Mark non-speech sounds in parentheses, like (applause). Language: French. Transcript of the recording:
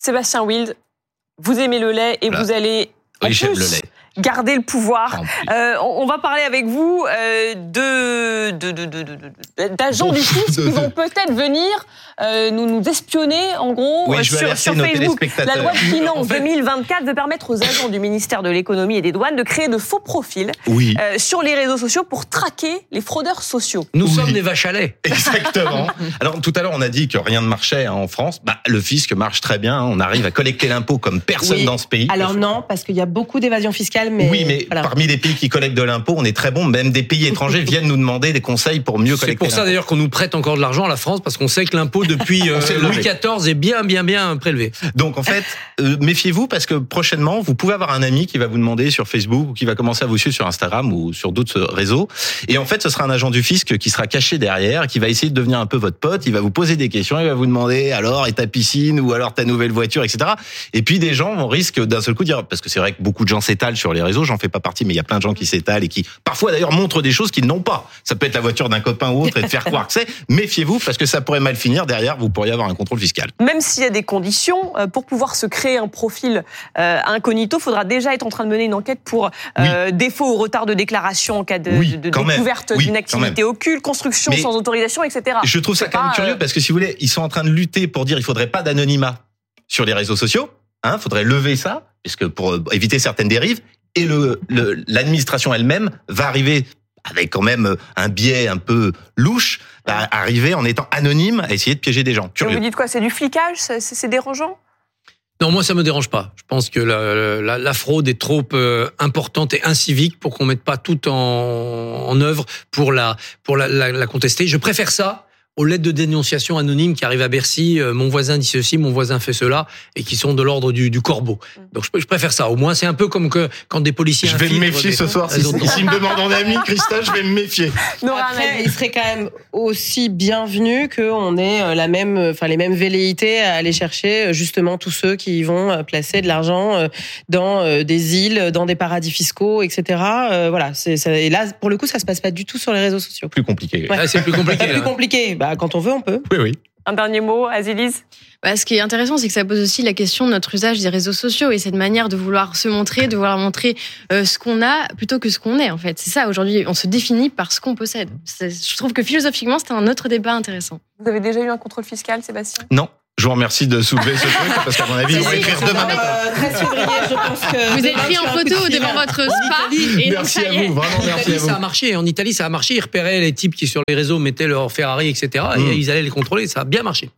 Sébastien Wild, vous aimez le lait et Voilà. vous allez en plus le lait. Garder le pouvoir. Euh, on on va parler avec vous euh, de de- de- de- de- de- d'agents du fisc qui vont peut-être venir euh, nous, nous espionner, en gros, Oui, euh, sur, Facebook. La loi de finances En fait- 2024 veut permettre aux agents du ministère de l'économie et des douanes de créer de faux profils Oui. euh, sur les réseaux sociaux pour traquer les fraudeurs sociaux. Nous Oui. sommes des vaches à lait. Exactement. (laughs) Alors tout à l'heure on a dit que rien ne marchait hein, en France. Bah, le fisc marche très bien. hein. On arrive à collecter l'impôt comme personne Oui. dans ce pays. Alors non, parce qu'il y a beaucoup d'évasion fiscale, mais oui, mais voilà. parmi les pays qui collectent de l'impôt, on est très bon. Même des pays étrangers (laughs) viennent nous demander des conseils pour mieux C'est collecter. pour ça d'ailleurs qu'on nous prête encore de l'argent à la France parce qu'on sait que l'impôt depuis (laughs) euh, On Louis. XIV est bien bien bien prélevé. Donc en fait, euh, méfiez-vous parce que prochainement, vous pouvez avoir un ami qui va vous demander sur Facebook ou qui va commencer à vous suivre sur Instagram ou sur d'autres réseaux. Et en fait, ce sera un agent du fisc qui sera caché derrière, qui va essayer de devenir un peu votre pote. Il va vous poser des questions, il va vous demander alors et ta piscine ou alors ta nouvelle voiture, etc. Et puis des gens vont risquer d'un seul coup de dire parce que c'est vrai que beaucoup de gens s'étalent sur les réseaux. J'en fais pas partie, mais il y a plein de gens qui s'étalent et qui parfois d'ailleurs montrent des choses qu'ils n'ont pas. Ça peut être la voiture d'un copain ou autre et de faire croire que c'est. (laughs) Méfiez-vous parce que ça pourrait mal finir derrière. Vous pourriez avoir un contrôle fiscal. Même s'il y a des conditions, euh, pour pouvoir se créer un profil euh, incognito, il faudra déjà être en train de mener une enquête pour euh, défaut ou retard de déclaration en cas de, Oui, découverte Oui, d'une activité occulte, construction Mais- sans autorisation, etc. Je trouve ça quand même curieux euh, parce que si vous voulez, ils sont en train de lutter pour dire il faudrait pas d'anonymat sur les réseaux sociaux. Hein, faudrait lever ça, puisque pour euh, éviter certaines dérives. Et le le- l'administration elle-même va arriver avec quand même euh, un biais un peu louche, va arriver en étant anonyme à essayer de piéger des gens. Et vous Curieux. dites quoi C'est du flicage C'est dérangeant? Non, moi ça me dérange pas. Je pense que la, la- la fraude est trop euh, importante et incivique pour qu'on mette pas tout en, en œuvre pour la pour la, la- la contester. Je préfère ça aux lettres de dénonciation anonymes qui arrivent à Bercy. euh, mon voisin dit ceci, mon voisin fait cela, et qui sont de l'ordre du, du corbeau. Donc je, je préfère ça. Au moins c'est un peu comme que quand des policiers. Je vais me méfier des- ce soir. Si, s'il me demande en ami, Christophe, je vais me méfier. (laughs) Nora Après, il serait quand même aussi bienvenu qu'on ait euh, la même, enfin les mêmes velléités à aller chercher euh, justement tous ceux qui vont placer de l'argent dans des îles, dans des paradis fiscaux, etc. Euh, Voilà. Ça- et là, pour le coup, ça se passe pas du tout sur les réseaux sociaux. Plus compliqué. Ah, c'est plus compliqué. (laughs) Plus compliqué. Bah, quand on veut, on peut. Oui, oui. Un dernier mot, Azélise Bah, ce qui est intéressant, c'est que ça pose aussi la question de notre usage des réseaux sociaux et cette manière de vouloir se montrer, de vouloir montrer euh, ce qu'on a plutôt que ce qu'on est. En fait, c'est ça. Aujourd'hui, on se définit par ce qu'on possède. Je trouve que philosophiquement, c'est un autre débat intéressant. Vous avez déjà eu un contrôle fiscal, Sébastien? Non. Je vous remercie de soulever ce truc parce qu'à mon avis, on va écrire demain matin. Euh, 13 février, je pense que. Vous êtes pris en photo devant votre spa et Merci à vous, vraiment En merci à Italie, vous. ça a marché. En Italie, ça a marché. Ils repéraient les types qui sur les réseaux mettaient leur Ferrari, etc. Mm. Et ils allaient les contrôler. Ça a bien marché.